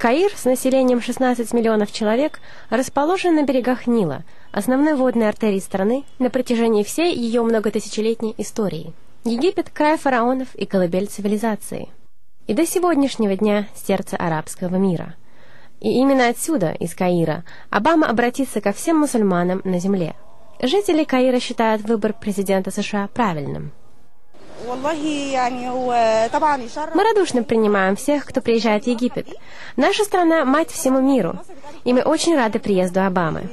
Каир с населением 16 миллионов человек расположен на берегах Нила, основной водной артерии страны на протяжении всей ее многотысячелетней истории. Египет – край фараонов и колыбель цивилизации. И до сегодняшнего дня сердце арабского мира. И именно отсюда, из Каира, Обама обратится ко всем мусульманам на земле. Жители Каира считают выбор президента США правильным – мы радушно принимаем всех, кто приезжает в Египет. Наша страна – мать всему миру, и мы очень рады приезду Обамы.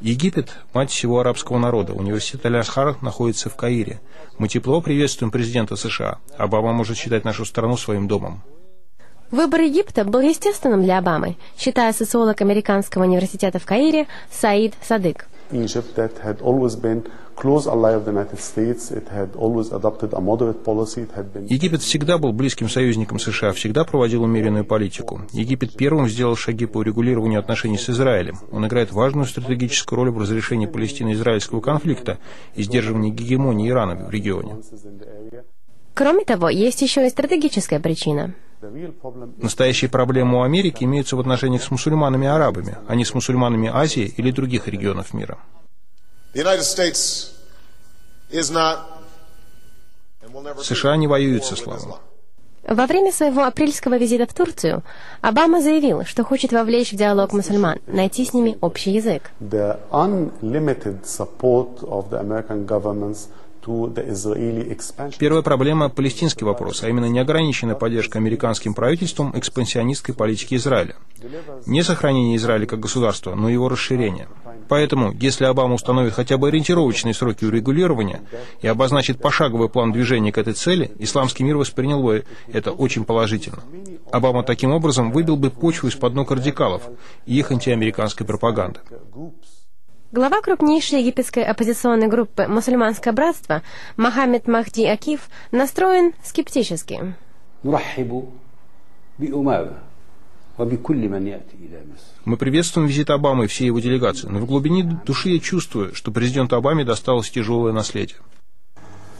Египет – мать всего арабского народа. Университет Аль-Асхар находится в Каире. Мы тепло приветствуем президента США. Обама может считать нашу страну своим домом. Выбор Египта был естественным для Обамы, считая социолог Американского университета в Каире Саид Садык. Египет всегда был близким союзником США, всегда проводил умеренную политику. Египет первым сделал шаги по урегулированию отношений с Израилем. Он играет важную стратегическую роль в разрешении палестино-израильского конфликта и сдерживании гегемонии Ирана в регионе. Кроме того, есть еще и стратегическая причина – Настоящие проблемы у Америки имеются в отношениях с мусульманами и арабами, а не с мусульманами Азии или других регионов мира. США не воюют с исламом. Во время своего апрельского визита в Турцию Обама заявил, что хочет вовлечь в диалог мусульман, найти с ними общий язык. Первая проблема – палестинский вопрос, а именно неограниченная поддержка американским правительством экспансионистской политики Израиля. Не сохранение Израиля как государства, но его расширение. Поэтому, если Обама установит хотя бы ориентировочные сроки урегулирования и обозначит пошаговый план движения к этой цели, исламский мир воспринял бы это очень положительно. Обама таким образом выбил бы почву из-под ног радикалов и их антиамериканской пропаганды. Глава крупнейшей египетской оппозиционной группы «Мусульманское братство» Мохаммед Махди Акиф настроен скептически. Мы приветствуем визит Обамы и всей его делегации, но в глубине души я чувствую, что президенту Обаме досталось тяжелое наследие.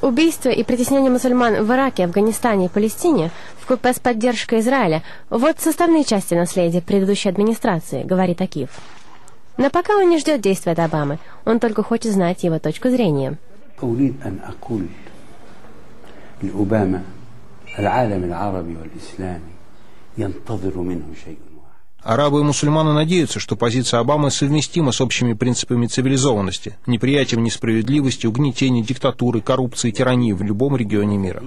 Убийство и притеснение мусульман в Ираке, Афганистане и Палестине вкупе с поддержкой Израиля – вот составные части наследия предыдущей администрации, говорит Акиф. Но пока он не ждет действия от Обамы, он только хочет знать его точку зрения. Арабы и мусульманы надеются, что позиция Обамы совместима с общими принципами цивилизованности, неприятием несправедливости, угнетения, диктатуры, коррупции, тирании в любом регионе мира.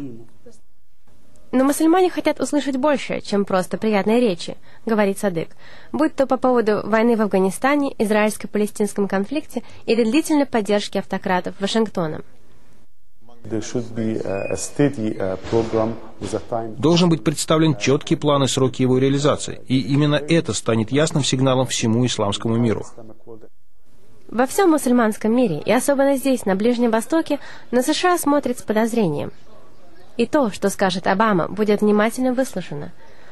Но мусульмане хотят услышать больше, чем просто приятные речи, говорит Садык, будь то по поводу войны в Афганистане, израильско-палестинском конфликте или длительной поддержки автократов Вашингтоном. Должен быть представлен четкий план и сроки его реализации, и именно это станет ясным сигналом всему исламскому миру. Во всем мусульманском мире, и особенно здесь, на Ближнем Востоке, на США смотрят с подозрением – и то, что скажет Обама, будет внимательно выслушано.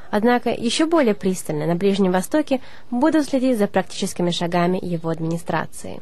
Однако еще более пристально на Ближнем Востоке будут следить за практическими шагами его администрации.